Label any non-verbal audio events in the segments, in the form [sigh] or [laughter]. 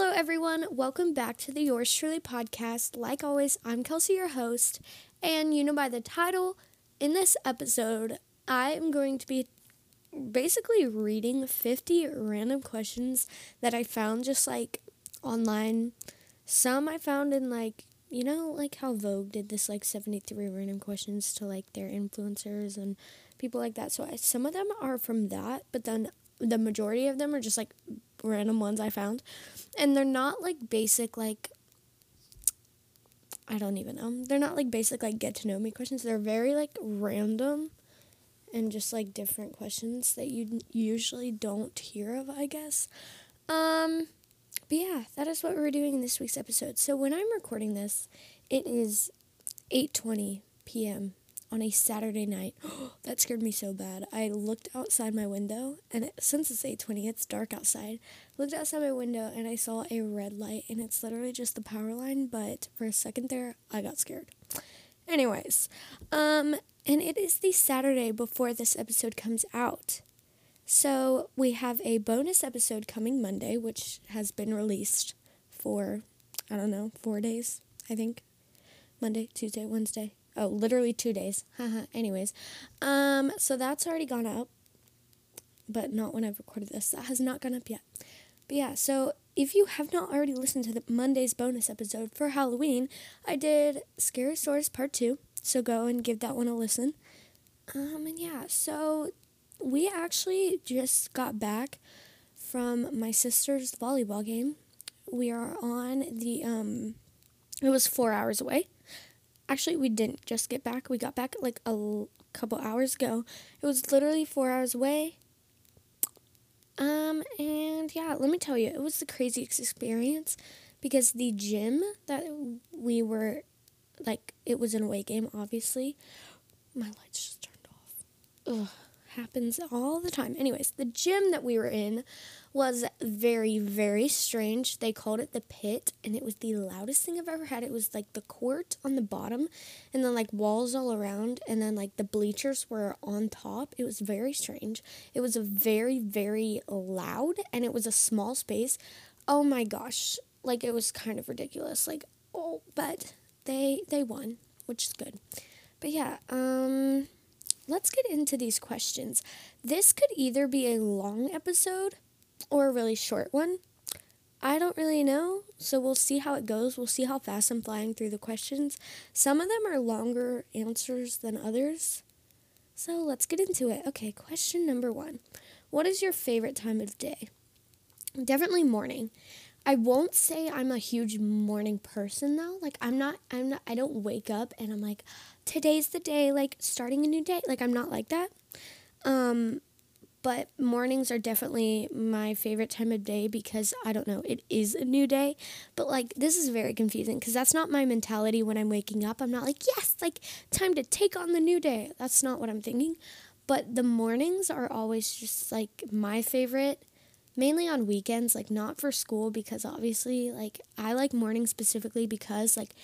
Hello, everyone. Welcome back to the Yours Truly podcast. Like always, I'm Kelsie, your host. And you know, by the title, in this episode, I am going to be basically reading 50 random questions that I found just like online. Some I found in like, you know, like how Vogue did this like 73 random questions to like their influencers and people like that. So I, some of them are from that, but then the majority of them are just like random ones I found. And they're not like basic, like, I don't even know. They're not like basic, like, get to know me questions. They're very like random and just like different questions that you usually don't hear of, I guess. Um, but yeah, that is what we're doing in this week's episode. So when I'm recording this, it is 8:20 p.m on a Saturday night. [gasps] that scared me so bad. I looked outside my window, and it, since it's 8:20, it's dark outside. Looked outside my window, and I saw a red light, and it's literally just the power line. But for a second there, I got scared. Anyways, um, and it is the Saturday before this episode comes out. So we have a bonus episode coming Monday, which has been released for, I don't know, four days, I think. Monday, Tuesday, Wednesday, Oh, literally two days. [laughs] Anyways, um, so that's already gone up, but not when I've recorded this. That has not gone up yet. But yeah, so if you have not already listened to the Monday's bonus episode for Halloween, I did Scary Stories Part 2. So go and give that one a listen. Um, and yeah, so we actually just got back from my sister's volleyball game. We are on the, um, it was four hours away actually we didn't just get back. We got back like a l- couple hours ago. It was literally four hours away. Um and yeah let me tell you it was the craziest experience because the gym that we were like it was an away game obviously. My lights just turned off. Ugh happens all the time anyways the gym that we were in was very, very strange. They called it the pit, and it was the loudest thing I've ever had. It was like the court on the bottom, and then like walls all around, and then like the bleachers were on top. It was very strange. It was a very, very loud, and it was a small space. Oh my gosh, like it was kind of ridiculous. Like, oh, but they they won, which is good. But yeah, um let's get into these questions. This could either be a long episode or a really short one. I don't really know, so we'll see how it goes. We'll see how fast I'm flying through the questions. Some of them are longer answers than others. So let's get into it. Okay, question number one What is your favorite time of day? Definitely morning. I won't say I'm a huge morning person though. Like I'm not I'm not I don't wake up and I'm like today's the day like starting a new day. Like I'm not like that. Um but mornings are definitely my favorite time of day because I don't know, it is a new day. But like, this is very confusing because that's not my mentality when I'm waking up. I'm not like, yes, like, time to take on the new day. That's not what I'm thinking. But the mornings are always just like my favorite, mainly on weekends, like, not for school because obviously, like, I like mornings specifically because, like,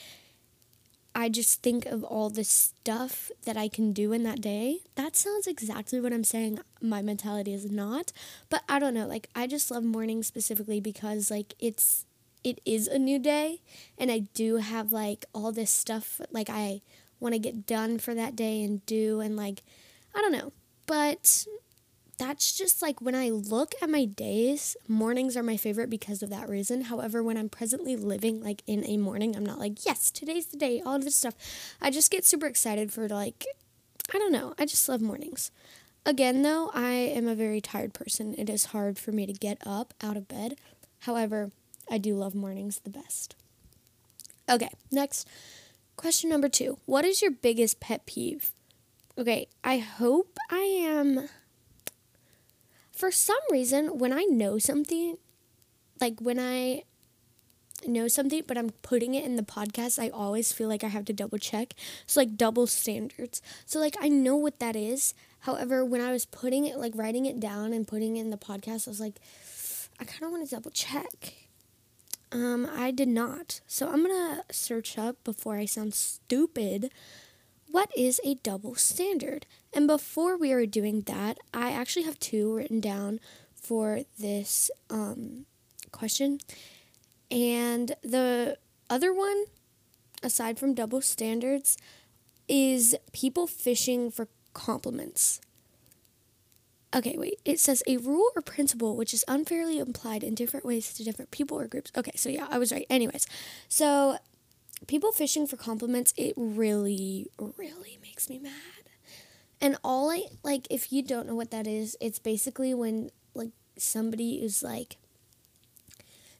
I just think of all the stuff that I can do in that day. That sounds exactly what I'm saying. My mentality is not, but I don't know. Like I just love mornings specifically because like it's it is a new day and I do have like all this stuff like I want to get done for that day and do and like I don't know. But that's just like when I look at my days, mornings are my favorite because of that reason. However, when I'm presently living like in a morning, I'm not like, yes, today's the day, all of this stuff. I just get super excited for like, I don't know, I just love mornings. Again, though, I am a very tired person. It is hard for me to get up out of bed. However, I do love mornings the best. Okay, next question number two What is your biggest pet peeve? Okay, I hope I am for some reason, when I know something, like when I know something, but I'm putting it in the podcast, I always feel like I have to double check. So, like, double standards. So, like, I know what that is. However, when I was putting it, like, writing it down and putting it in the podcast, I was like, I kind of want to double check. Um, I did not. So, I'm going to search up before I sound stupid what is a double standard? And before we are doing that, I actually have two written down for this um, question. And the other one, aside from double standards, is people fishing for compliments. Okay, wait. It says a rule or principle which is unfairly applied in different ways to different people or groups. Okay, so yeah, I was right. Anyways, so people fishing for compliments, it really, really makes me mad. And all I like, if you don't know what that is, it's basically when like somebody is like,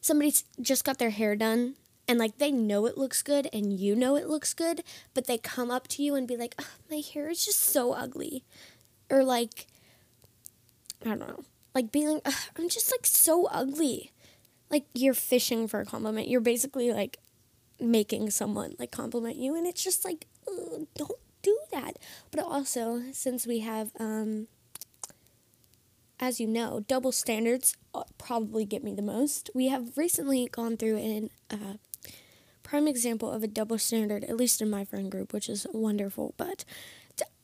somebody's just got their hair done and like they know it looks good and you know it looks good, but they come up to you and be like, oh, my hair is just so ugly. Or like, I don't know, like being like, I'm just like so ugly. Like you're fishing for a compliment. You're basically like making someone like compliment you, and it's just like, don't do that. But also, since we have, um, as you know, double standards uh, probably get me the most. We have recently gone through an uh, prime example of a double standard, at least in my friend group, which is wonderful. But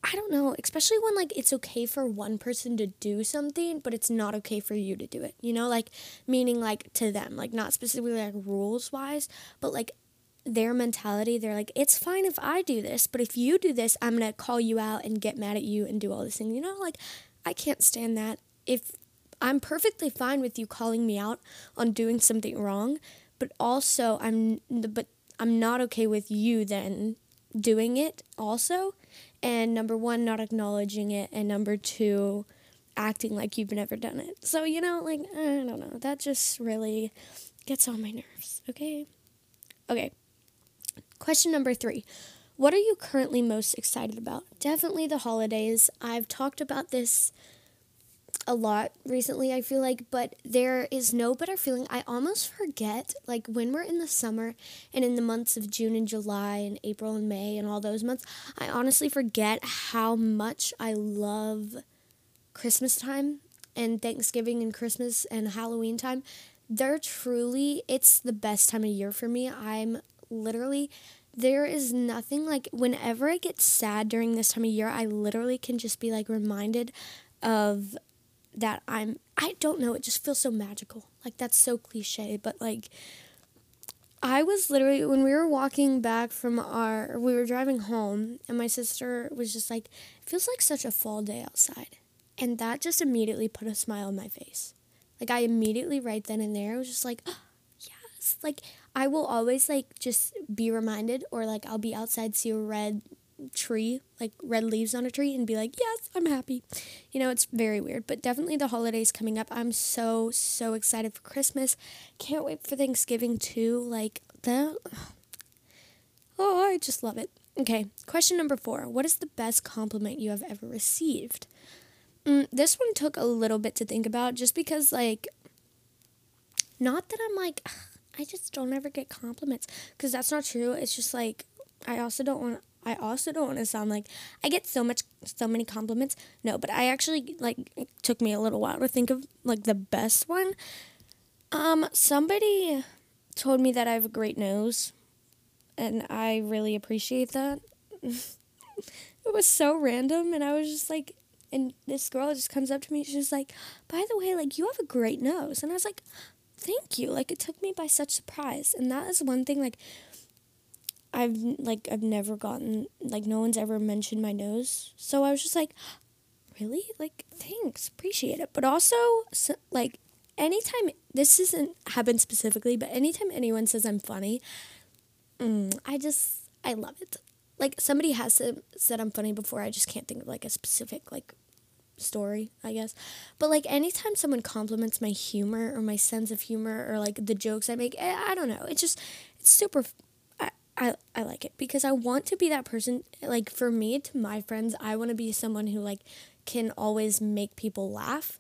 I don't know, especially when like it's okay for one person to do something, but it's not okay for you to do it. You know, like meaning like to them, like not specifically like rules wise, but like their mentality, they're like, it's fine if I do this, but if you do this, I'm gonna call you out and get mad at you and do all this thing. You know, like I can't stand that. If I'm perfectly fine with you calling me out on doing something wrong, but also I'm but I'm not okay with you then doing it also. And number one not acknowledging it and number two acting like you've never done it. So you know like i don't know. That just really gets on my nerves okay? Okay question number three what are you currently most excited about definitely the holidays i've talked about this a lot recently, I feel like, but there is no better feeling. I almost forget, like, when we're in the summer and in the months of June and July and April and May and all those months, I honestly forget how much I love Christmas time and Thanksgiving and Christmas and Halloween time. They're truly, it's the best time of year for me. I'm literally there is nothing like whenever I get sad during this time of year, I literally can just be like reminded of that I'm I don't know, it just feels so magical. Like that's so cliche, but like I was literally when we were walking back from our we were driving home and my sister was just like it feels like such a fall day outside. And that just immediately put a smile on my face. Like I immediately right then and there was just like oh, [gasps] yes, like I will always like just be reminded or like I'll be outside see a red tree, like red leaves on a tree, and be like, yes, I'm happy. You know, it's very weird, but definitely the holidays coming up. I'm so, so excited for Christmas. Can't wait for Thanksgiving too. Like, the. [sighs] Oh, I just love it. Okay, question number four What is the best compliment you have ever received? Mm, this one took a little bit to think about just because, like, not that I'm like, I just don't ever get compliments because that's not true. It's just like, I also don't want I also don't want to sound like I get so much so many compliments. No, but I actually like it took me a little while to think of like the best one. Um somebody told me that I have a great nose and I really appreciate that. [laughs] it was so random and I was just like and this girl just comes up to me she's like, "By the way, like you have a great nose." And I was like, "Thank you." Like it took me by such surprise. And that is one thing like I've like I've never gotten like no one's ever mentioned my nose. So I was just like, really? Like thanks, appreciate it. But also so, like anytime this isn't happened specifically, but anytime anyone says I'm funny, mm, I just I love it. Like somebody has said I'm funny before. I just can't think of like a specific like story, I guess. But like anytime someone compliments my humor or my sense of humor or like the jokes I make, I, eh, I don't know. It's just it's super I, I, I like it because I want to be that person. Like for me, to my friends, I want to be someone who like can always make people laugh.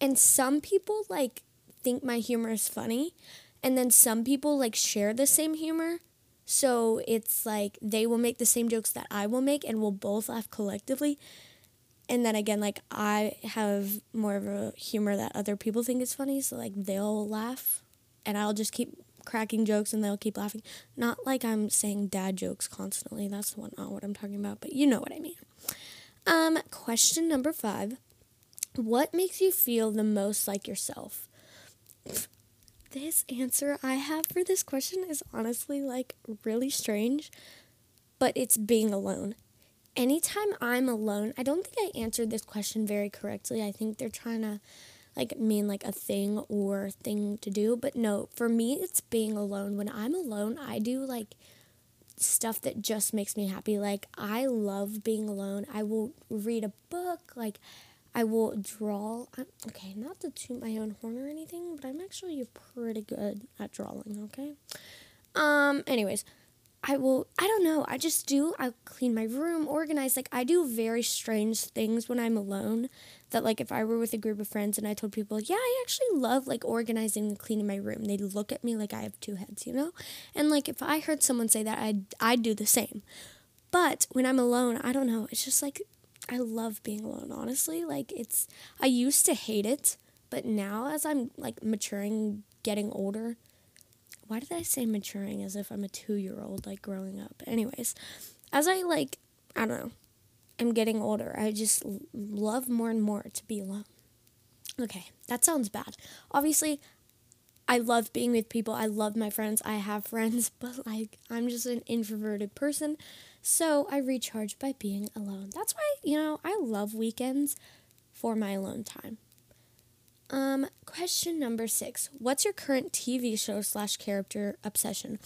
And some people like think my humor is funny, and then some people like share the same humor. So it's like they will make the same jokes that I will make, and we'll both laugh collectively. And then again, like I have more of a humor that other people think is funny, so like they'll laugh, and I'll just keep cracking jokes and they'll keep laughing. Not like I'm saying dad jokes constantly. That's not what I'm talking about, but you know what I mean. Um, question number five What makes you feel the most like yourself? this answer I have for this question is honestly like really strange, but it's being alone. Anytime I'm alone, I don't think I answered this question very correctly. I think they're trying to like mean like a thing or thing to do, but no, for me it's being alone. When I'm alone, I do like stuff that just makes me happy. Like I love being alone. I will read a book, like I will draw. I'm, okay, not to toot my own horn or anything, but I'm actually pretty good at drawing, okay? Um, anyways, I will, I don't know, I just do, I clean my room, organize. Like, I do very strange things when I'm alone. That, like, if I were with a group of friends and I told people, yeah, I actually love, like, organizing and cleaning my room, they'd look at me like I have two heads, you know? And, like, if I heard someone say that, I'd, I'd do the same. But when I'm alone, I don't know, it's just like I love being alone, honestly. Like it's I used to hate it, but now as I'm like maturing, getting older, why did I say maturing as if I'm a 2-year-old like growing up? Anyways, as I like I don't know, I'm getting older. I just love more and more to be alone. Okay, that sounds bad. Obviously, I love being with people. I love my friends. I have friends, [laughs] but like I'm just an introverted person. So I recharge by being alone. That's why, you know, I love weekends for my alone time. Um, question number six. What's your current TV show slash character obsession?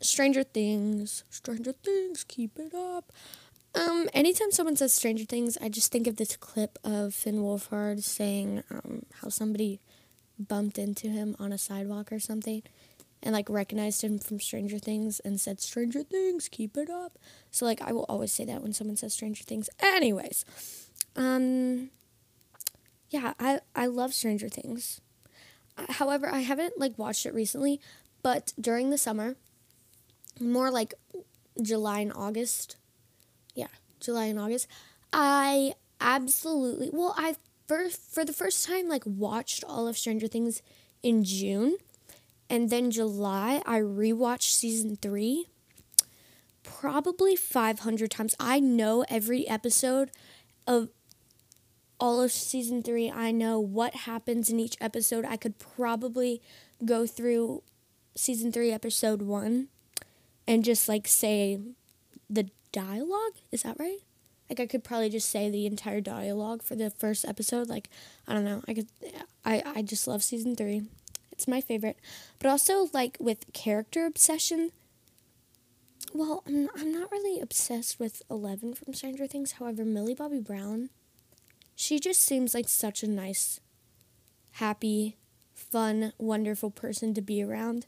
Stranger Things. Stranger Things, keep it up. Um, anytime someone says Stranger Things, I just think of this clip of Finn Wolfhard saying um, how somebody bumped into him on a sidewalk or something and like recognized him from Stranger Things and said Stranger Things, keep it up. So like I will always say that when someone says Stranger Things. Anyways, um yeah, I I love Stranger Things. However, I haven't like watched it recently, but during the summer, more like July and August. Yeah, July and August. I absolutely well, I first for the first time like watched all of Stranger Things in June and then July, I rewatched season three probably 500 times. I know every episode of all of season three. I know what happens in each episode. I could probably go through season three, episode one, and just like say the dialogue. Is that right? Like I could probably just say the entire dialogue for the first episode. Like I don't know. I could. I I just love season three. It's my favorite. But also, like, with character obsession, well, I'm, I'm not really obsessed with Eleven from Stranger Things. However, Millie Bobby Brown, she just seems like such a nice, happy, fun, wonderful person to be around.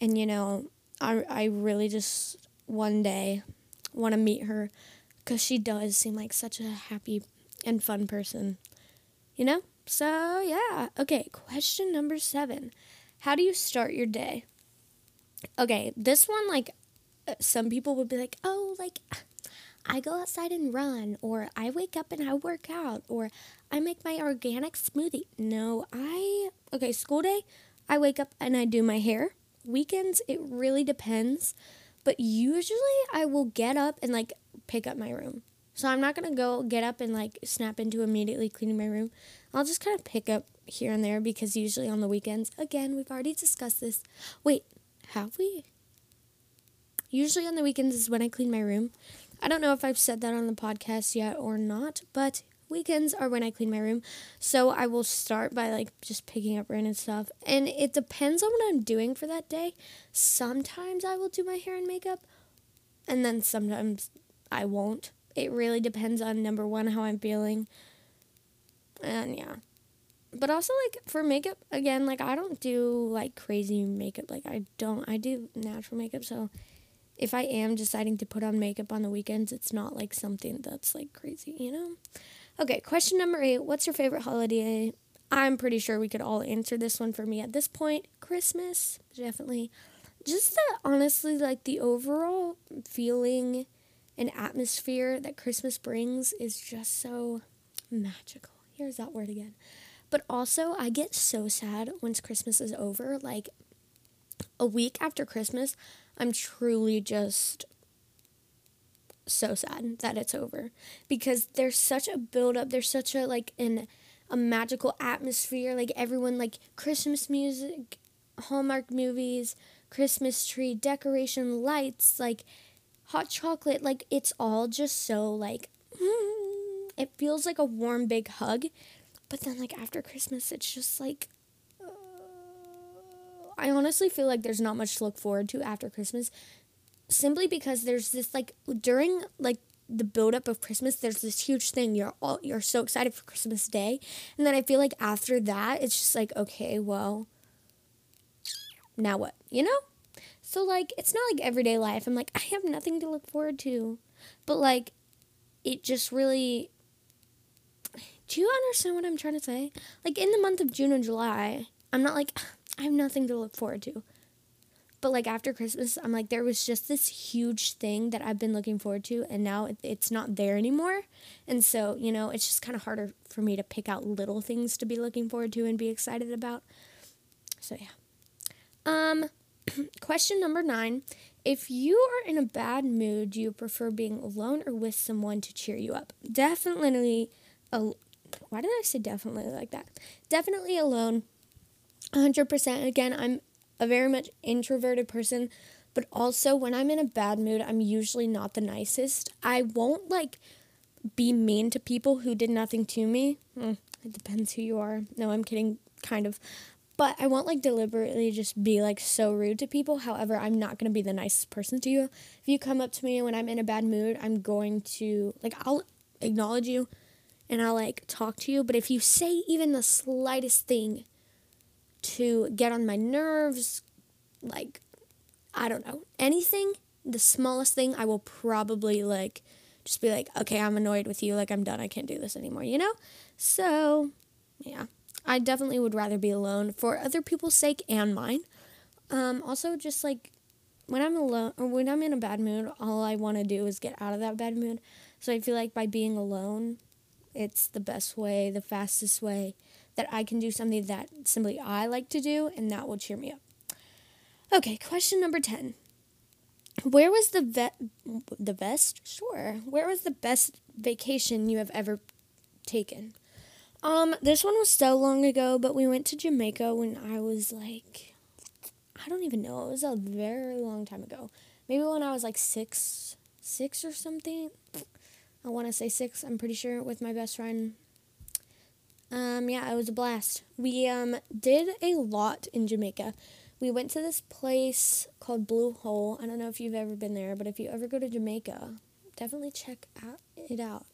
And, you know, I, I really just one day want to meet her because she does seem like such a happy and fun person. You know? So, yeah. Okay, question number seven How do you start your day? Okay, this one, like, uh, some people would be like, oh, like, I go outside and run, or I wake up and I work out, or I make my organic smoothie. No, I, okay, school day, I wake up and I do my hair. Weekends, it really depends. But usually I will get up and like pick up my room. So I'm not gonna go get up and like snap into immediately cleaning my room. I'll just kind of pick up here and there because usually on the weekends, again, we've already discussed this. Wait, have we? Usually on the weekends is when I clean my room. I don't know if I've said that on the podcast yet or not, but weekends are when I clean my room. So I will start by like just picking up random stuff. And it depends on what I'm doing for that day. Sometimes I will do my hair and makeup, and then sometimes I won't it really depends on number one how I'm feeling. And yeah. But also like for makeup again, like I don't do like crazy makeup. Like I don't I do natural makeup, so if I am deciding to put on makeup on the weekends, it's not like something that's like crazy, you know? Okay, question number 8, what's your favorite holiday? I'm pretty sure we could all answer this one for me at this point. Christmas, definitely. Just that honestly like the overall feeling and atmosphere that Christmas brings is just so magical. Here's that word again. But also, I get so sad once Christmas is over. Like a week after Christmas, I'm truly just so sad that it's over because there's such a build up. There's such a like an a magical atmosphere. Like everyone like Christmas music Hallmark movies, Christmas tree, decoration, lights, like hot chocolate, like it's all just so like mm, it feels like a warm big hug. But then like after Christmas it's just like I honestly feel like there's not much to look forward to after Christmas simply because there's this like during like the buildup of Christmas, there's this huge thing. You're all you're so excited for Christmas Day, and then I feel like after that, it's just like okay, well, now what? You know? So like it's not like everyday life. I'm like I have nothing to look forward to. But like it just really Do you understand what I'm trying to say? Like in the month of June and July, I'm not like I have nothing to look forward to. But like after Christmas, I'm like there was just this huge thing that I've been looking forward to and now it's not there anymore. And so, you know, it's just kind of harder for me to pick out little things to be looking forward to and be excited about. So yeah. Um, [clears throat] question number nine. If you are in a bad mood, do you prefer being alone or with someone to cheer you up? Definitely, a, why did I say definitely like that? Definitely alone. 100%. Again, I'm a very much introverted person, but also when I'm in a bad mood, I'm usually not the nicest. I won't like be mean to people who did nothing to me. Mm, it depends who you are. No, I'm kidding, kind of. But I won't like deliberately just be like so rude to people. However, I'm not going to be the nicest person to you. If you come up to me when I'm in a bad mood, I'm going to like I'll acknowledge you and I'll like talk to you, but if you say even the slightest thing to get on my nerves, like I don't know, anything, the smallest thing, I will probably like just be like, "Okay, I'm annoyed with you. Like I'm done. I can't do this anymore." You know? So, yeah. I definitely would rather be alone for other people's sake and mine. Um, also, just like when I'm alone or when I'm in a bad mood, all I want to do is get out of that bad mood. So I feel like by being alone, it's the best way, the fastest way that I can do something that simply I like to do, and that will cheer me up. Okay, question number 10. Where was the vet the best? Sure. Where was the best vacation you have ever taken? Um, this one was so long ago, but we went to Jamaica when I was like, I don't even know. It was a very long time ago. Maybe when I was like six, six or something. I want to say six. I'm pretty sure with my best friend. Um, yeah, it was a blast. We um did a lot in Jamaica. We went to this place called Blue Hole. I don't know if you've ever been there, but if you ever go to Jamaica, definitely check out, it out.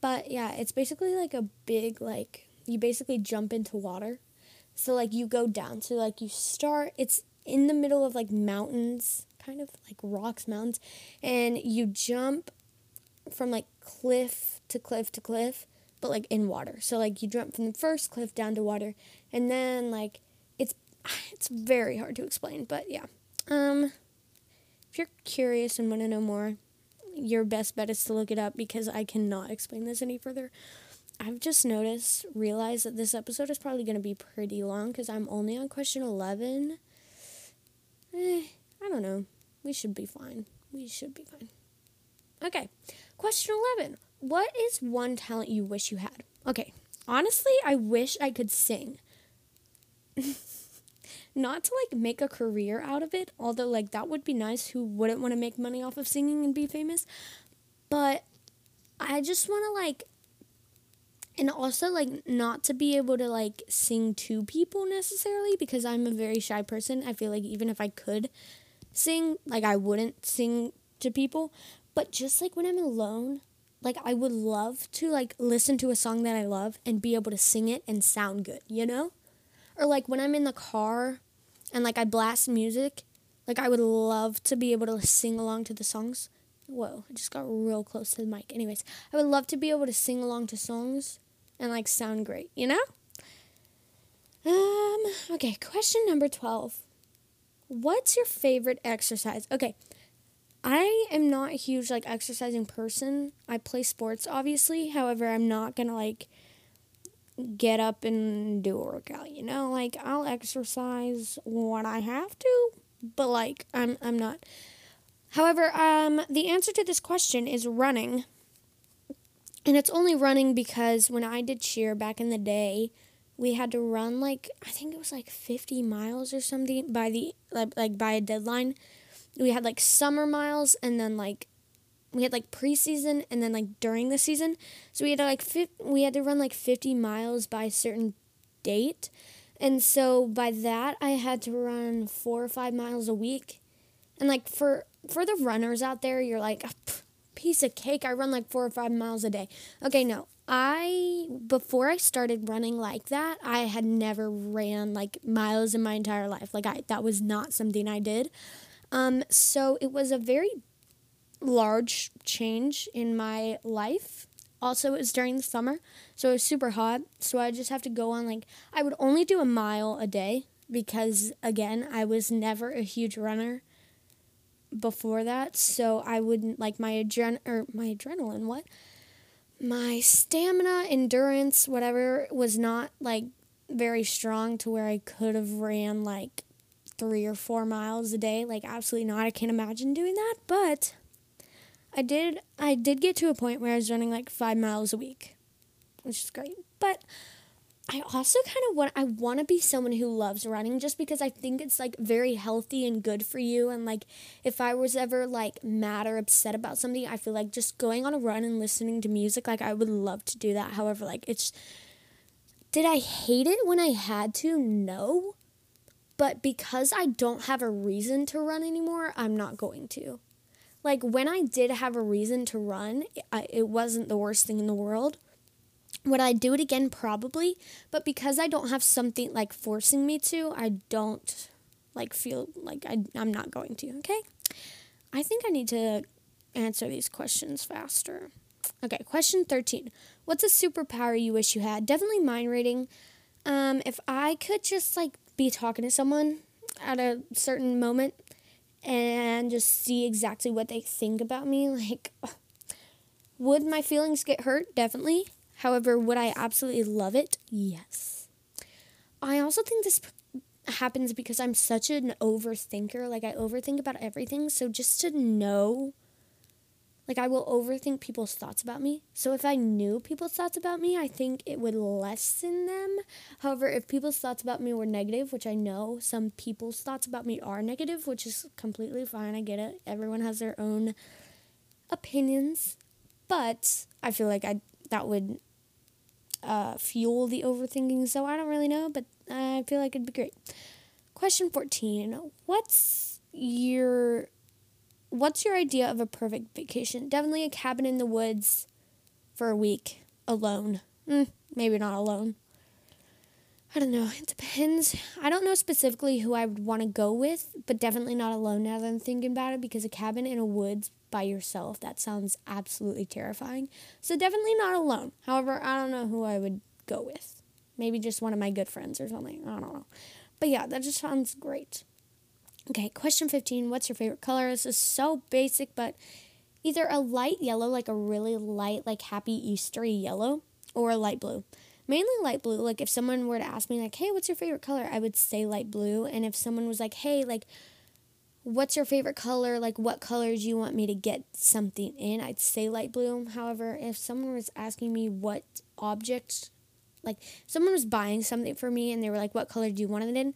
But yeah, it's basically like a big like you basically jump into water. So like you go down. So like you start it's in the middle of like mountains, kind of like rocks, mountains, and you jump from like cliff to cliff to cliff, but like in water. So like you jump from the first cliff down to water, and then like it's [sighs] it's very hard to explain, but yeah. Um if you're curious and want to know more, your best bet is to look it up because I cannot explain this any further. I've just noticed, realized that this episode is probably going to be pretty long because I'm only on question 11. Eh, I don't know. We should be fine. We should be fine. Okay, question 11. What is one talent you wish you had? Okay, honestly, I wish I could sing. [laughs] not to like make a career out of it, although like that would be nice. Who wouldn't want to make money off of singing and be famous? But I just want to like and also like not to be able to like sing to people necessarily because I'm a very shy person. I feel like even if I could sing, like I wouldn't sing to people, but just like when I'm alone, like I would love to like listen to a song that I love and be able to sing it and sound good, you know? Or like when I'm in the car and like I blast music, like I would love to be able to sing along to the songs. Whoa, I just got real close to the mic. Anyways, I would love to be able to sing along to songs and like sound great, you know? Um, okay, question number 12. What's your favorite exercise? Okay. I am not a huge like exercising person. I play sports obviously. However, I'm not going to like get up and do a workout, you know? Like I'll exercise when I have to, but like I'm I'm not. However, um the answer to this question is running. And it's only running because when I did cheer back in the day, we had to run like I think it was like 50 miles or something by the like, like by a deadline. We had like summer miles and then like we had like preseason and then like during the season. So we had to like fi- we had to run like 50 miles by a certain date. And so by that I had to run 4 or 5 miles a week. And like for for the runners out there, you're like ah, a piece of cake. I run like 4 or 5 miles a day. Okay, no. I before I started running like that, I had never ran like miles in my entire life. Like I that was not something I did. Um so it was a very large change in my life. Also, it was during the summer, so it was super hot. So I just have to go on like I would only do a mile a day because again, I was never a huge runner before that. So I wouldn't like my adren or my adrenaline. What? My stamina, endurance, whatever, was not like very strong to where I could have ran like three or four miles a day. Like absolutely not. I can't imagine doing that, but I did I did get to a point where I was running like five miles a week, which is great. But I also kind of want I want to be someone who loves running just because I think it's like very healthy and good for you and like if I was ever like mad or upset about something, I feel like just going on a run and listening to music like I would love to do that. However, like it's did I hate it when I had to? No. But because I don't have a reason to run anymore, I'm not going to like when I did have a reason to run, it, it wasn't the worst thing in the world. Would I do it again? Probably. But because I don't have something like forcing me to, I don't like feel like I, I'm not going to. Okay. I think I need to answer these questions faster. Okay, question 13. What's a superpower you wish you had? Definitely mind reading. Um, if I could just like be talking to someone at a certain moment and just see exactly what they think about me. Like, [laughs] would my feelings get hurt? Definitely. However, would I absolutely love it? Yes. I also think this happens because I'm such an overthinker. Like, I overthink about everything. So, just to know like I will overthink people's thoughts about me. So if I knew people's thoughts about me, I think it would lessen them. However, if people's thoughts about me were negative, which I know some people's thoughts about me are negative, which is completely fine. I get it. Everyone has their own opinions, but I feel like I that would uh, fuel the overthinking. So I don't really know, but I feel like it'd be great. Question 14. What's your what's your idea of a perfect vacation? Definitely a cabin in the woods for a week alone. Mm, maybe not alone. I don't know. It depends. I don't know specifically who I would want to go with, but definitely not alone now that I'm thinking about it because a cabin in a woods by yourself, that sounds absolutely terrifying. So definitely not alone. However, I don't know who I would go with. Maybe just one of my good friends or something. I don't know. But yeah, that just sounds great. Okay, question 15. What's your favorite color? This is so basic, but either a light yellow, like a really light, like happy Eastery yellow, or a light blue. Mainly light blue. Like if someone were to ask me, like, hey, what's your favorite color? I would say light blue. And if someone was like, hey, like, what's your favorite color? Like, what colors do you want me to get something in? I'd say light blue. However, if someone was asking me what object, like, someone was buying something for me and they were like, what color do you want it in?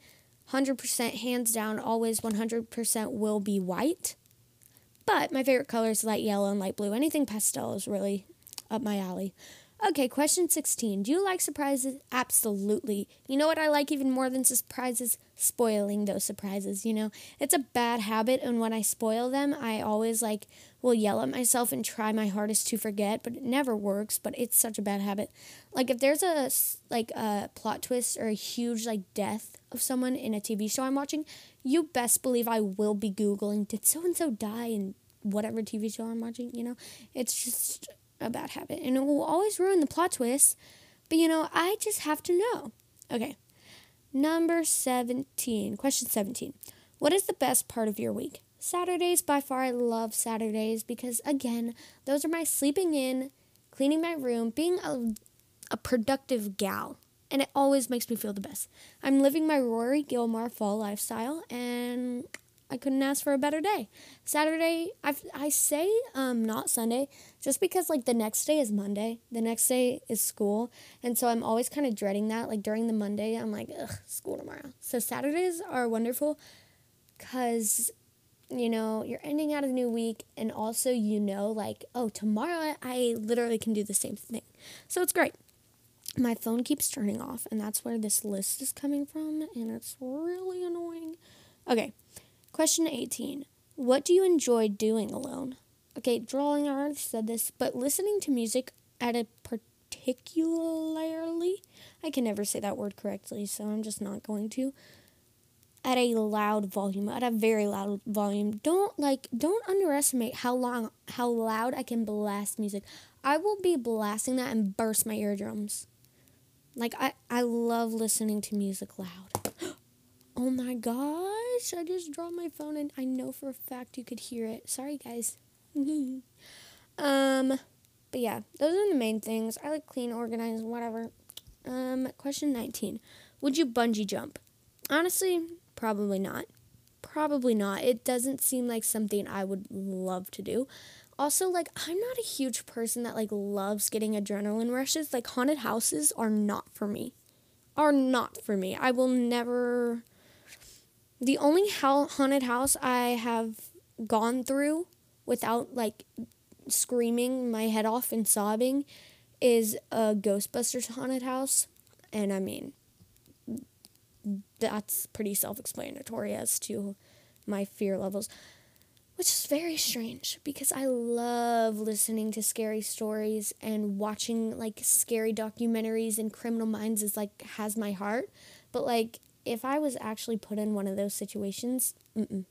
100% hands down, always 100% will be white. But my favorite color is light yellow and light blue. Anything pastel is really up my alley. Okay, question 16. Do you like surprises? Absolutely. You know what I like even more than surprises? Spoiling those surprises, you know? It's a bad habit, and when I spoil them, I always like will yell at myself and try my hardest to forget, but it never works, but it's such a bad habit. Like if there's a like a plot twist or a huge like death of someone in a TV show I'm watching, you best believe I will be googling did so and so die in whatever TV show I'm watching, you know? It's just a bad habit and it will always ruin the plot twist. But you know, I just have to know. Okay. Number 17. Question 17. What is the best part of your week? Saturdays, by far, I love Saturdays because, again, those are my sleeping in, cleaning my room, being a, a productive gal. And it always makes me feel the best. I'm living my Rory Gilmore fall lifestyle, and I couldn't ask for a better day. Saturday, I, I say um, not Sunday just because like the next day is Monday. The next day is school. And so I'm always kind of dreading that. Like during the Monday, I'm like, ugh, school tomorrow. So Saturdays are wonderful because, you know, you're ending out a new week and also you know, like, oh, tomorrow I literally can do the same thing. So it's great my phone keeps turning off, and that's where this list is coming from, and it's really annoying. Okay, question 18. What do you enjoy doing alone? Okay, drawing, already said this, but listening to music at a particularly, I can never say that word correctly, so I'm just not going to. At a loud volume, at a very loud volume. Don't like, don't underestimate how long, how loud I can blast music. I will be blasting that and burst my eardrums. Like I, I love listening to music loud. Oh my gosh, I just dropped my phone and I know for a fact you could hear it. Sorry guys. [laughs] um but yeah, those are the main things. I like clean, organized, whatever. Um question 19. Would you bungee jump? Honestly, probably not. Probably not. It doesn't seem like something I would love to do also like i'm not a huge person that like loves getting adrenaline rushes like haunted houses are not for me are not for me i will never the only haunted house i have gone through without like screaming my head off and sobbing is a ghostbusters haunted house and i mean that's pretty self-explanatory as to my fear levels which is very strange because I love listening to scary stories and watching like scary documentaries and Criminal Minds is like has my heart. But like if I was actually put in one of those situations, mm-mm.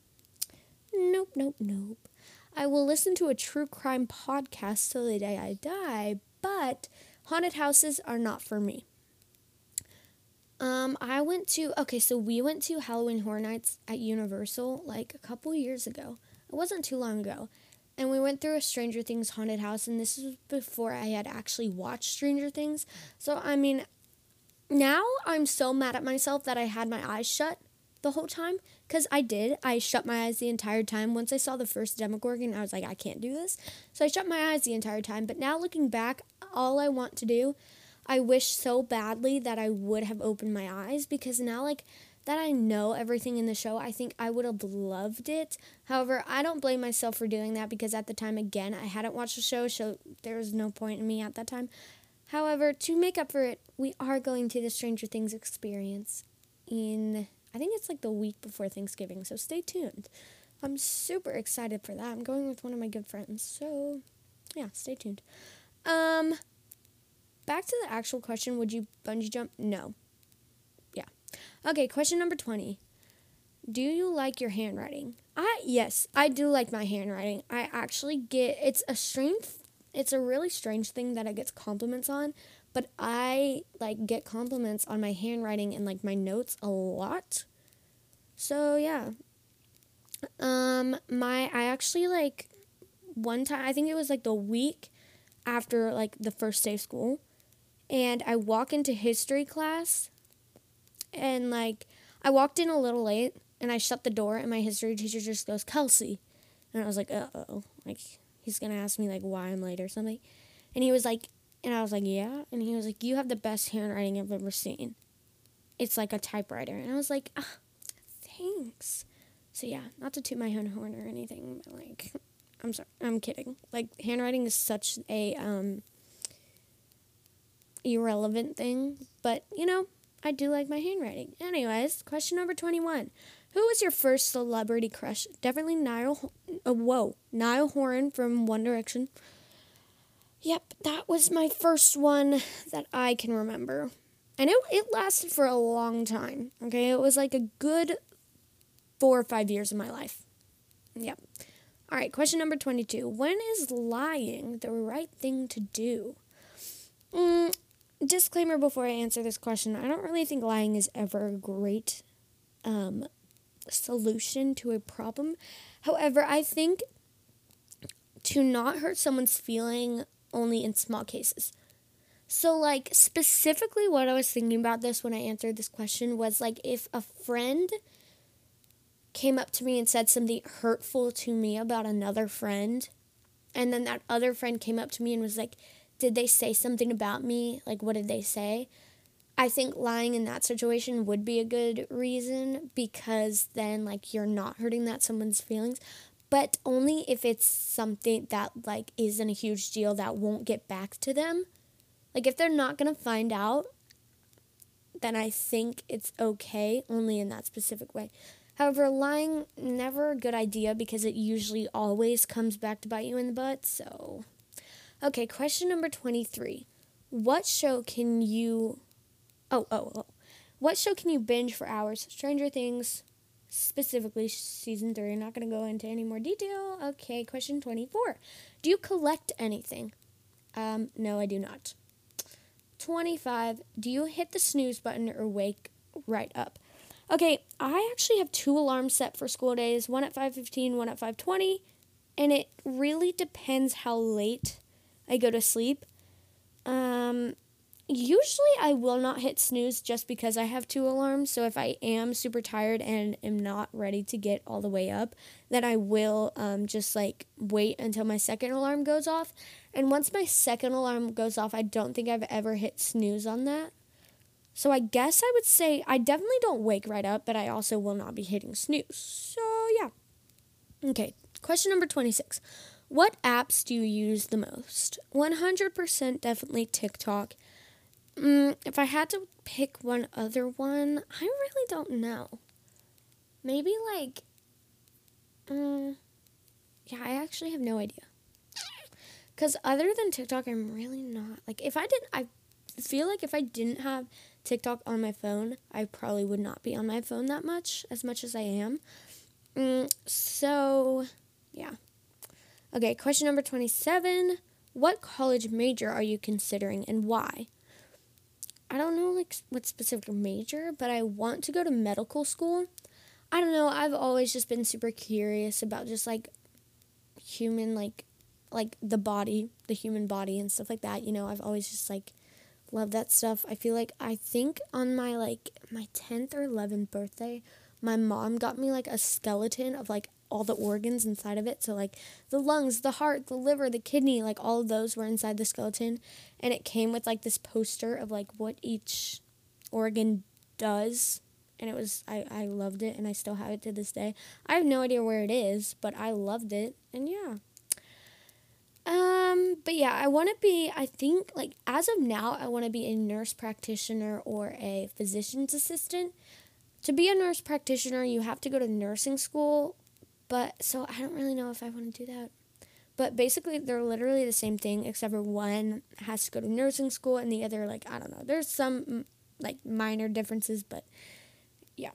nope, nope, nope. I will listen to a true crime podcast till the day I die, but haunted houses are not for me. Um, I went to okay, so we went to Halloween Horror Nights at Universal like a couple years ago. It wasn't too long ago. And we went through a Stranger Things haunted house, and this was before I had actually watched Stranger Things. So, I mean, now I'm so mad at myself that I had my eyes shut the whole time because I did. I shut my eyes the entire time. Once I saw the first Demogorgon, I was like, I can't do this. So I shut my eyes the entire time. But now looking back, all I want to do, I wish so badly that I would have opened my eyes because now, like, that I know everything in the show, I think I would have loved it. However, I don't blame myself for doing that because at the time, again, I hadn't watched the show, so there was no point in me at that time. However, to make up for it, we are going to the Stranger Things experience in, I think it's like the week before Thanksgiving, so stay tuned. I'm super excited for that. I'm going with one of my good friends, so yeah, stay tuned. Um, back to the actual question would you bungee jump? No. Yeah. Okay, question number 20. Do you like your handwriting? I yes, I do like my handwriting. I actually get it's a strange it's a really strange thing that I get compliments on, but I like get compliments on my handwriting and like my notes a lot. So, yeah. Um my I actually like one time I think it was like the week after like the first day of school and I walk into history class and like I walked in a little late and I shut the door and my history teacher just goes, Kelsie. And I was like, uh oh. Like he's gonna ask me like why I'm late or something. And he was like and I was like, Yeah and he was like, You have the best handwriting I've ever seen. It's like a typewriter and I was like, ah, thanks. So yeah, not to toot my own horn or anything, but like I'm sorry I'm kidding. Like handwriting is such a um irrelevant thing. But, you know, I do like my handwriting. Anyways, question number 21. Who was your first celebrity crush? Definitely Niall. Uh, whoa, Niall Horan from One Direction. Yep, that was my first one that I can remember. And it, it lasted for a long time. Okay, it was like a good four or five years of my life. Yep. All right, question number 22. When is lying the right thing to do? Mm, disclaimer before I answer this question I don't really think lying is ever a great um, solution to a problem. However, I think to not hurt someone's feeling only in small cases. So, like, specifically, what I was thinking about this when I answered this question was like if a friend came up to me and said something hurtful to me about another friend, and then that other friend came up to me and was like, Did they say something about me? Like, what did they say? I think lying in that situation would be a good reason because then, like, you're not hurting that someone's feelings, but only if it's something that, like, isn't a huge deal that won't get back to them. Like, if they're not going to find out, then I think it's okay only in that specific way. However, lying never a good idea because it usually always comes back to bite you in the butt. So, okay, question number 23. What show can you Oh, oh, oh. What show can you binge for hours? Stranger Things, specifically season 3. I'm not going to go into any more detail. Okay, question 24. Do you collect anything? Um, no, I do not. 25. Do you hit the snooze button or wake right up? Okay, I actually have two alarms set for school days, one at 5:15, one at 5:20, and it really depends how late I go to sleep. Um usually I will not hit snooze just because I have two alarms. So if I am super tired and am not ready to get all the way up, then I will um, just like wait until my second alarm goes off. And once my second alarm goes off, I don't think I've ever hit snooze on that. So I guess I would say I definitely don't wake right up, but I also will not be hitting snooze. So yeah. Okay, question number 26. What apps do you use the most? 100% definitely TikTok. Mm, if I had to pick one other one, I really don't know. Maybe like, um, yeah, I actually have no idea. Because other than TikTok, I'm really not like if I didn't, I feel like if I didn't have TikTok on my phone, I probably would not be on my phone that much, as much as I am. Mm, so, yeah. Okay, question number 27. What college major are you considering and why? I don't know like what specific major, but I want to go to medical school. I don't know, I've always just been super curious about just like human like like the body, the human body and stuff like that. You know, I've always just like Love that stuff. I feel like I think on my like my 10th or 11th birthday, my mom got me like a skeleton of like all the organs inside of it. So like the lungs, the heart, the liver, the kidney, like all of those were inside the skeleton and it came with like this poster of like what each organ does and it was I, I loved it and I still have it to this day. I have no idea where it is, but I loved it and yeah. Um, but yeah, I want to be, I think, like, as of now, I want to be a nurse practitioner or a physician's assistant. To be a nurse practitioner, you have to go to nursing school, but so I don't really know if I want to do that. But basically, they're literally the same thing, except for one has to go to nursing school and the other, like, I don't know. There's some, like, minor differences, but yeah.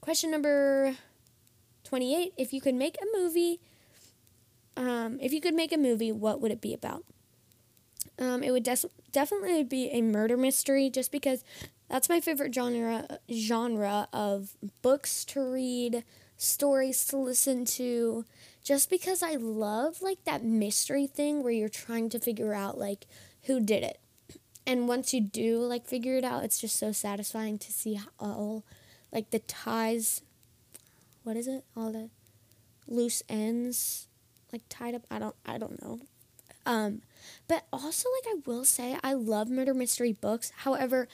Question number 28 If you could make a movie um, if you could make a movie, what would it be about? Um, it would des- definitely be a murder mystery, just because that's my favorite genre genre of books to read, stories to listen to. Just because I love like that mystery thing where you're trying to figure out like who did it, and once you do like figure it out, it's just so satisfying to see all like the ties. What is it? All the loose ends like tied up. I don't I don't know. Um, but also like I will say I love murder mystery books. However,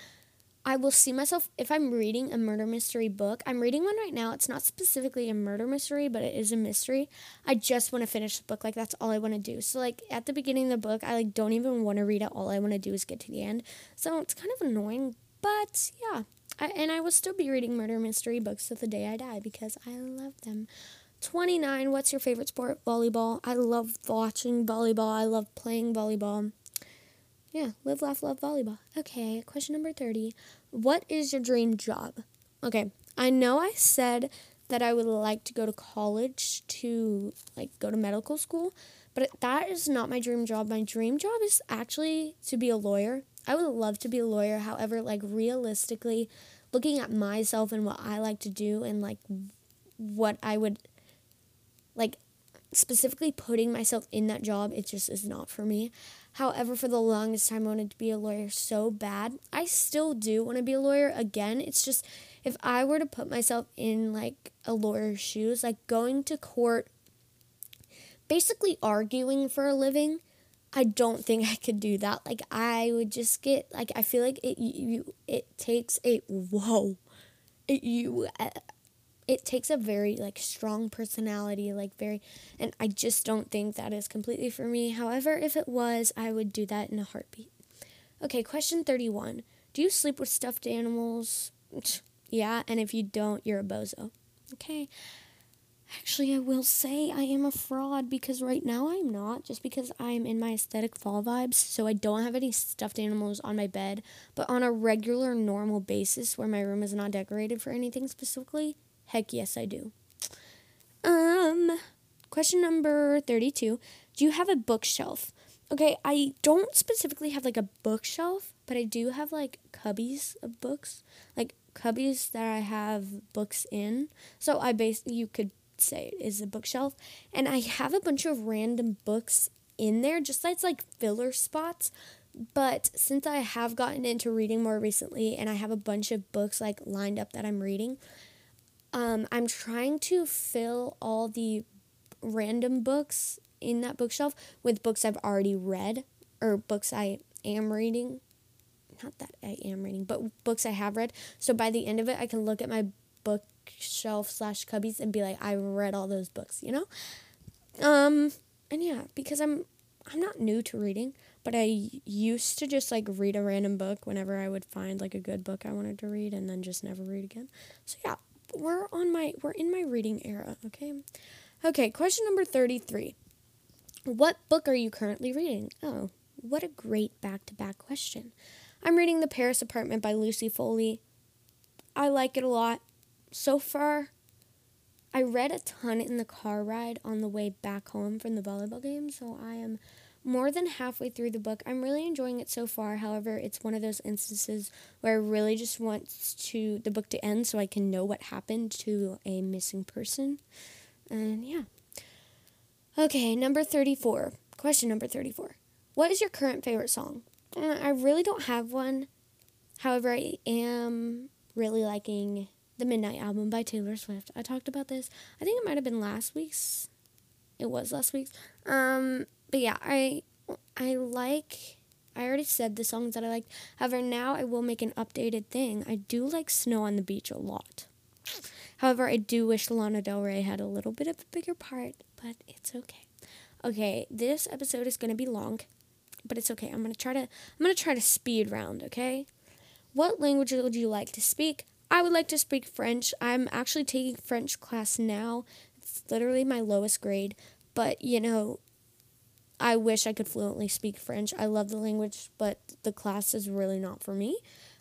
I will see myself if I'm reading a murder mystery book. I'm reading one right now. It's not specifically a murder mystery, but it is a mystery. I just want to finish the book. Like that's all I want to do. So like at the beginning of the book, I like don't even want to read it. All I want to do is get to the end. So it's kind of annoying, but yeah. I, and I will still be reading murder mystery books to the day I die because I love them. 29. What's your favorite sport? Volleyball. I love watching volleyball. I love playing volleyball. Yeah, live, laugh, love volleyball. Okay, question number 30. What is your dream job? Okay, I know I said that I would like to go to college to like go to medical school, but that is not my dream job. My dream job is actually to be a lawyer. I would love to be a lawyer. However, like realistically, looking at myself and what I like to do and like what I would like specifically putting myself in that job, it just is not for me. However, for the longest time, I wanted to be a lawyer so bad. I still do want to be a lawyer again. It's just, if I were to put myself in like a lawyer's shoes, like going to court, basically arguing for a living, I don't think I could do that. Like I would just get like I feel like it you it takes a whoa, it, you. It takes a very like strong personality like very and i just don't think that is completely for me. However if it was i would do that in a heartbeat. Okay question 31 do you sleep with stuffed animals? [sniffs] Yeah and if you don't you're a bozo. Okay. Actually i will say i am a fraud because right now i'm not just because i'm in my aesthetic fall vibes so i don't have any stuffed animals on my bed. But on a regular normal basis where my room is not decorated for anything specifically Heck yes, I do. Um, question number 32. Do you have a bookshelf? Okay, I don't specifically have like a bookshelf, but I do have like cubbies of books. Like cubbies that I have books in. So I base you could say it is a bookshelf. And I have a bunch of random books in there, just like like filler spots. But since I have gotten into reading more recently and I have a bunch of books like lined up that I'm reading, um, I'm trying to fill all the random books in that bookshelf with books I've already read or books I am reading. Not that I am reading, but books I have read. So by the end of it, I can look at my bookshelf slash cubbies and be like, I read all those books, you know. Um, and yeah, because I'm I'm not new to reading, but I used to just like read a random book whenever I would find like a good book I wanted to read and then just never read again. So yeah, we're on my we're in my reading era, okay? Okay, question number 33. What book are you currently reading? Oh, what a great back-to-back question. I'm reading The Paris Apartment by Lucy Foley. I like it a lot. So far, I read a ton in the car ride on the way back home from the volleyball game, so I am more than halfway through the book. I'm really enjoying it so far. However, it's one of those instances where I really just want to the book to end so I can know what happened to a missing person. And yeah. Okay, number 34. Question number 34. What is your current favorite song? Uh, I really don't have one. However, I am really liking the Midnight album by Taylor Swift. I talked about this. I think it might have been last week's. It was last week's. Um but yeah, I I like I already said the songs that I like. However, now I will make an updated thing. I do like Snow on the Beach a lot. However, I do wish Lana Del Rey had a little bit of a bigger part, but it's okay. Okay, this episode is going to be long, but it's okay. I'm going to try to I'm going to try to speed round, okay? What language would you like to speak? I would like to speak French. I'm actually taking French class now. It's literally my lowest grade, but you know, I wish I could fluently speak French. I love the language, but the class is really not for me.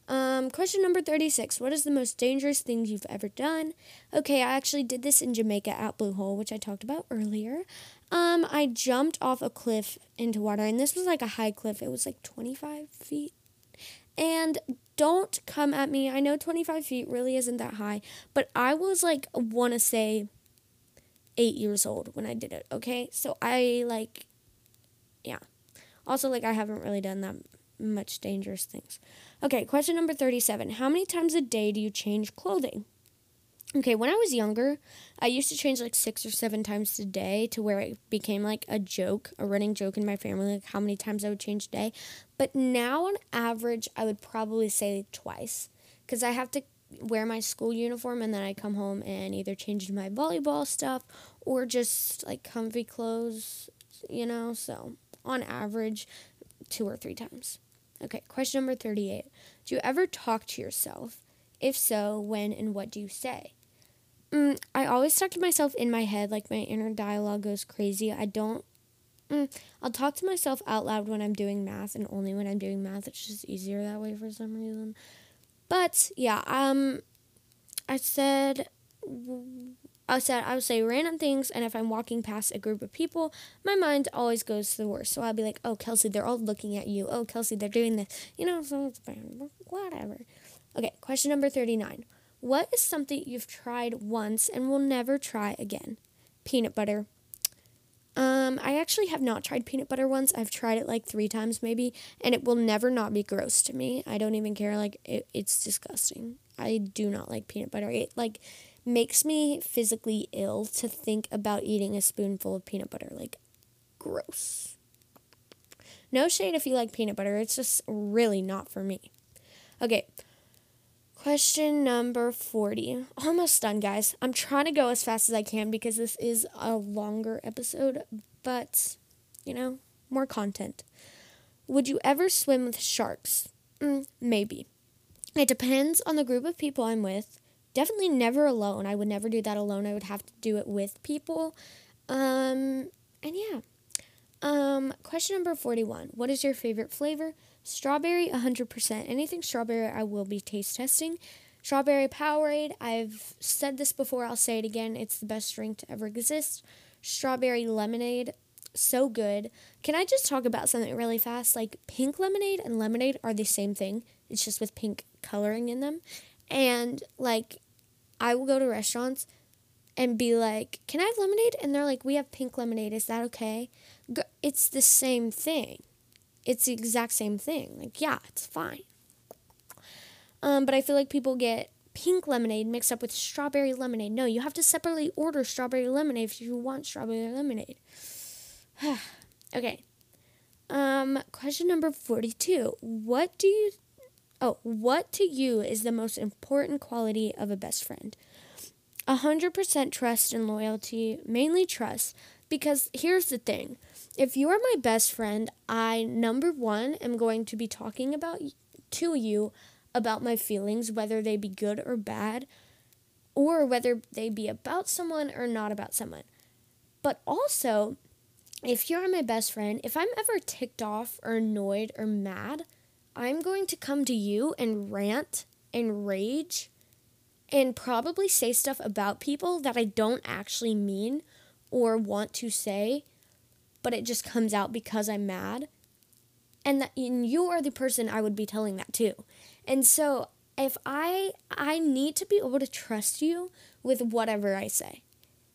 Um, question number 36. What is the most dangerous thing you've ever done? Okay, I actually did this in Jamaica at Blue Hole, which I talked about earlier. Um, I jumped off a cliff into water, and this was like a high cliff. It was like 25 feet. And don't come at me. I know 25 feet really isn't that high, but I was like, want to say, eight years old when I did it, okay? So I like. Also, like, I haven't really done that much dangerous things. Okay, question number 37. How many times a day do you change clothing? Okay, when I was younger, I used to change like six or seven times a day to where it became like a joke, a running joke in my family, like how many times I would change a day. But now, on average, I would probably say twice because I have to wear my school uniform and then I come home and either change my volleyball stuff or just like comfy clothes, you know? So on average two or three times. Okay, question number 38. Do you ever talk to yourself? If so, when and what do you say? Mm, I always talk to myself in my head, like my inner dialogue goes crazy. I don't. Mm, I'll talk to myself out loud when I'm doing math, and only when I'm doing math. It's just easier that way for some reason. But yeah, um, I said I said I would say random things, and if I'm walking past a group of people, my mind always goes to the worst. So I'll be like, "Oh, Kelsie, they're all looking at you. Oh, Kelsie, they're doing this." You know, so it's whatever. Okay, question number thirty-nine. What is something you've tried once and will never try again? Peanut butter. Um, I actually have not tried peanut butter once. I've tried it like three times maybe, and it will never not be gross to me. I don't even care. Like it, it's disgusting. I do not like peanut butter. It like makes me physically ill to think about eating a spoonful of peanut butter. Like gross. No shade if you like peanut butter. It's just really not for me. Okay. Question number 40. Almost done, guys. I'm trying to go as fast as I can because this is a longer episode, but, you know, more content. Would you ever swim with sharks? Mm, maybe. It depends on the group of people I'm with. Definitely never alone. I would never do that alone. I would have to do it with people. Um, and yeah. Um, question number 41. What is your favorite flavor? Strawberry, 100%. Anything strawberry, I will be taste testing. Strawberry Powerade, I've said this before, I'll say it again. It's the best drink to ever exist. Strawberry lemonade, so good. Can I just talk about something really fast? Like, pink lemonade and lemonade are the same thing, it's just with pink coloring in them. And, like, I will go to restaurants and be like, Can I have lemonade? And they're like, We have pink lemonade. Is that okay? It's the same thing it's the exact same thing. Like, yeah, it's fine. Um, but I feel like people get pink lemonade mixed up with strawberry lemonade. No, you have to separately order strawberry lemonade if you want strawberry lemonade. [sighs] okay. Um, question number 42. What do you Oh, what to you is the most important quality of a best friend? 100% trust and loyalty, mainly trust, because here's the thing if you are my best friend, I, number one, am going to be talking about to you about my feelings, whether they be good or bad, or whether they be about someone or not about someone. But also, if you're my best friend, if I'm ever ticked off or annoyed or mad, I'm going to come to you and rant and rage and probably say stuff about people that I don't actually mean or want to say, but it just comes out because I'm mad. And that and you are the person I would be telling that to. And so if I I need to be able to trust you with whatever I say.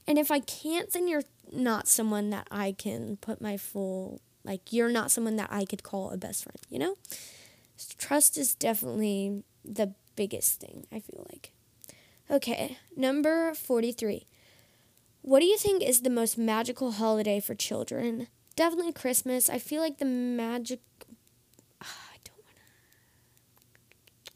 And if I can't, then you're not someone that I can put my full like you're not someone that I could call a best friend, you know? Trust is definitely the biggest thing, I feel like. Okay, number 43. What do you think is the most magical holiday for children? Definitely Christmas. I feel like the magic. Ah, I don't want to.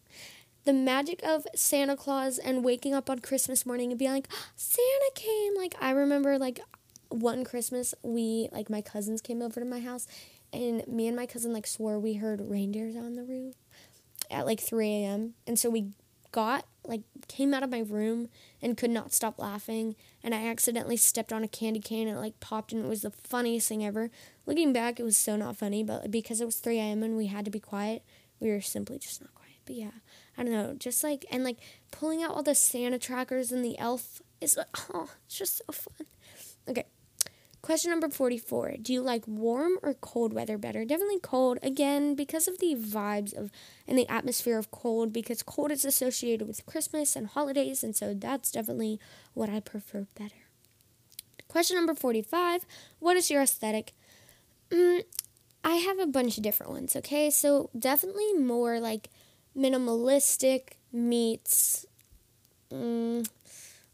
The magic of Santa Claus and waking up on Christmas morning and being like, ah, Santa came. Like, I remember, like, one Christmas, we, like, my cousins came over to my house, and me and my cousin, like, swore we heard reindeers on the roof at, like, 3 a.m. And so we got like came out of my room and could not stop laughing and I accidentally stepped on a candy cane and it like popped and it was the funniest thing ever. Looking back it was so not funny, but because it was 3 a.m. and we had to be quiet, we were simply just not quiet. But yeah, I don't know, just like and like pulling out all the Santa trackers and the elf is like, [laughs] oh, it's just so fun. Okay. Question number 44. Do you like warm or cold weather better? Definitely cold. Again, because of the vibes of and the atmosphere of cold, because cold is associated with Christmas and holidays, and so that's definitely what I prefer better. Question number 45. What is your aesthetic? Mm, I have a bunch of different ones, okay? So definitely more like minimalistic meets. Mm,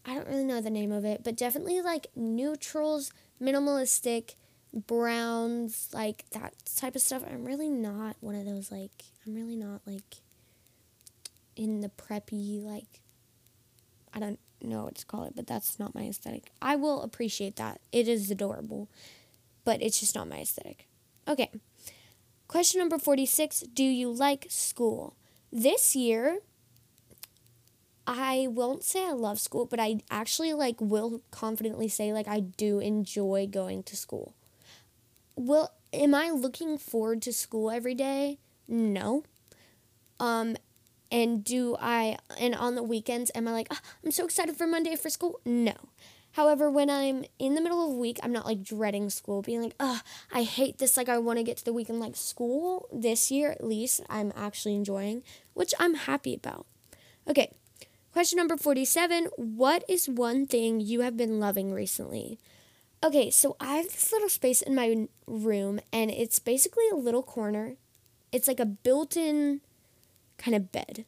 I don't really know the name of it, but definitely like neutrals minimalistic browns, like that type of stuff. I'm really not one of those like I'm really not like in the preppy like I don't know what to call it, but that's not my aesthetic. I will appreciate that. It is adorable, but it's just not my aesthetic. Okay. Question number 46, do you like school? This year I won't say I love school, but I actually like will confidently say like I do enjoy going to school. Well, am I looking forward to school every day? No. Um and do I and on the weekends am I like, oh, I'm so excited for Monday for school? No. However, when I'm in the middle of a week, I'm not like dreading school, being like, oh, I hate this. Like, I want to get to the weekend. Like, school this year, at least, I'm actually enjoying, which I'm happy about. Okay, Question number 47 What is one thing you have been loving recently? Okay, so I have this little space in my room, and it's basically a little corner. It's like a built in kind of bed.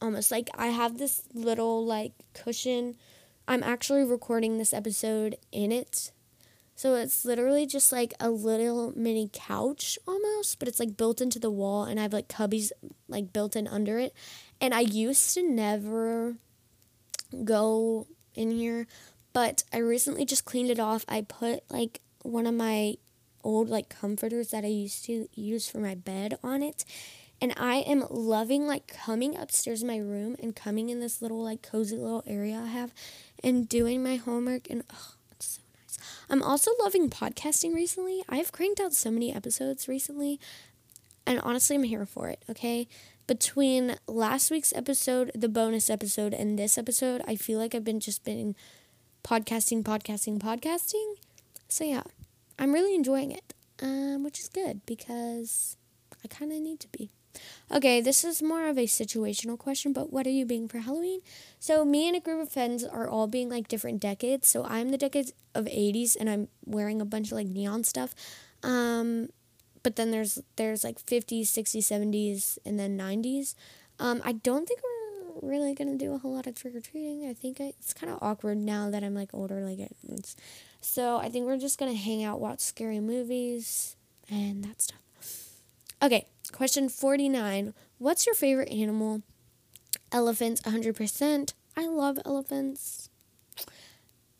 Almost like I have this little like cushion. I'm actually recording this episode in it. So it's literally just like a little mini couch almost, but it's like built into the wall and I have like cubbies like built in under it. And I used to never go in here, but I recently just cleaned it off. I put like one of my old like comforters that I used to use for my bed on it. And I am loving like coming upstairs in my room and coming in this little like cozy little area I have and doing my homework and oh, it's so nice. I'm also loving podcasting recently. I've cranked out so many episodes recently and honestly I'm here for it, okay? Between last week's episode, the bonus episode and this episode, I feel like I've been just been podcasting, podcasting, podcasting. So yeah, I'm really enjoying it, um, which is good because I kind of need to be. Okay, this is more of a situational question, but what are you being for Halloween? So, me and a group of friends are all being like different decades. So, I'm the decades of 80s and I'm wearing a bunch of like neon stuff. Um, but then there's there's like 50s, 60s, 70s, and then 90s. Um, I don't think we're really gonna do a whole lot of trick or treating. I think I, it's kind of awkward now that I'm like older. Like it's, so I think we're just gonna hang out, watch scary movies, and that stuff. Okay, question 49. What's your favorite animal? Elephants, 100%. I love elephants.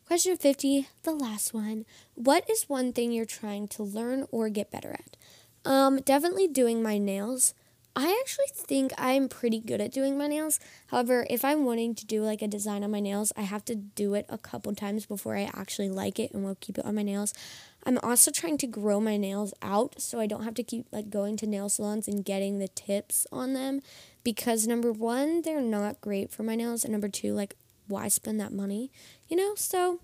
Question 50, the last one. What is one thing you're trying to learn or get better at? Um, definitely doing my nails. I actually think I'm pretty good at doing my nails. However, if I'm wanting to do like a design on my nails, I have to do it a couple times before I actually like it and will keep it on my nails. I'm also trying to grow my nails out so I don't have to keep like going to nail salons and getting the tips on them because number 1, they're not great for my nails and number 2, like why spend that money? You know? So,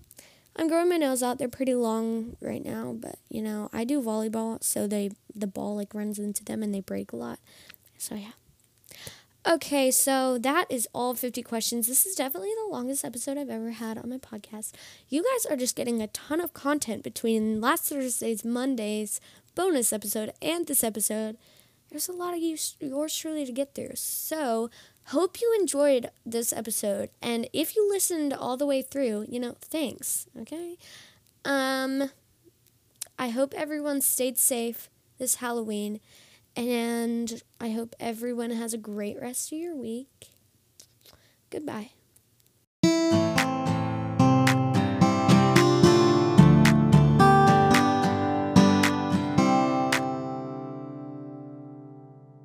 I'm growing my nails out. They're pretty long right now, but you know, I do volleyball, so they the ball like runs into them and they break a lot. So yeah. Okay, so that is all 50 questions. This is definitely the longest episode I've ever had on my podcast. You guys are just getting a ton of content between last Thursday's Monday's bonus episode and this episode. There's a lot of you, yours truly to get through. So, hope you enjoyed this episode. And if you listened all the way through, you know, thanks, okay? Um, I hope everyone stayed safe this Halloween. And I hope everyone has a great rest of your week. Goodbye.